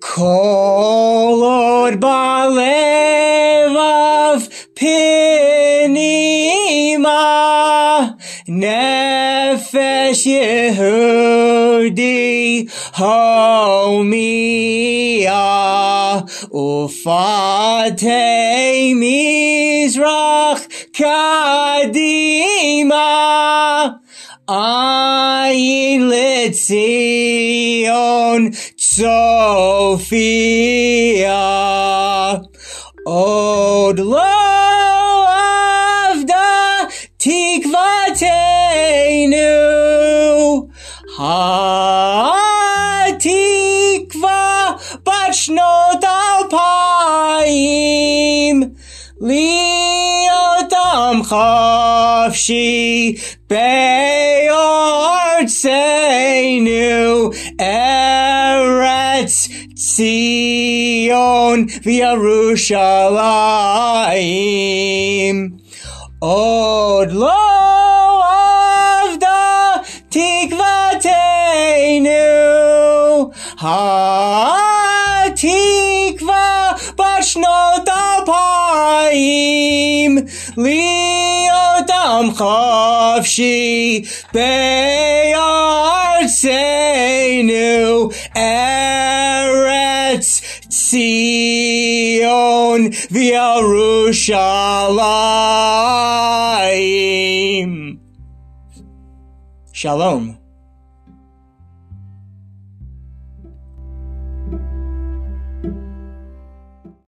Kol od balevav pinima nefesh Yehudi homia ufate mizrach kadima. עין לציון צופיה עוד לא אבדה תקוותנו התקווה בת שנות אלפיים Yom Chavshi Be'artseinu Eretz Tzion V'Yerushalayim Od lo avda tikvateinu Ha-tikva bashnot alpayim Leave Am Chavshi Be'artzeinu Eretz Tzion V'Yerushalayim Shalom.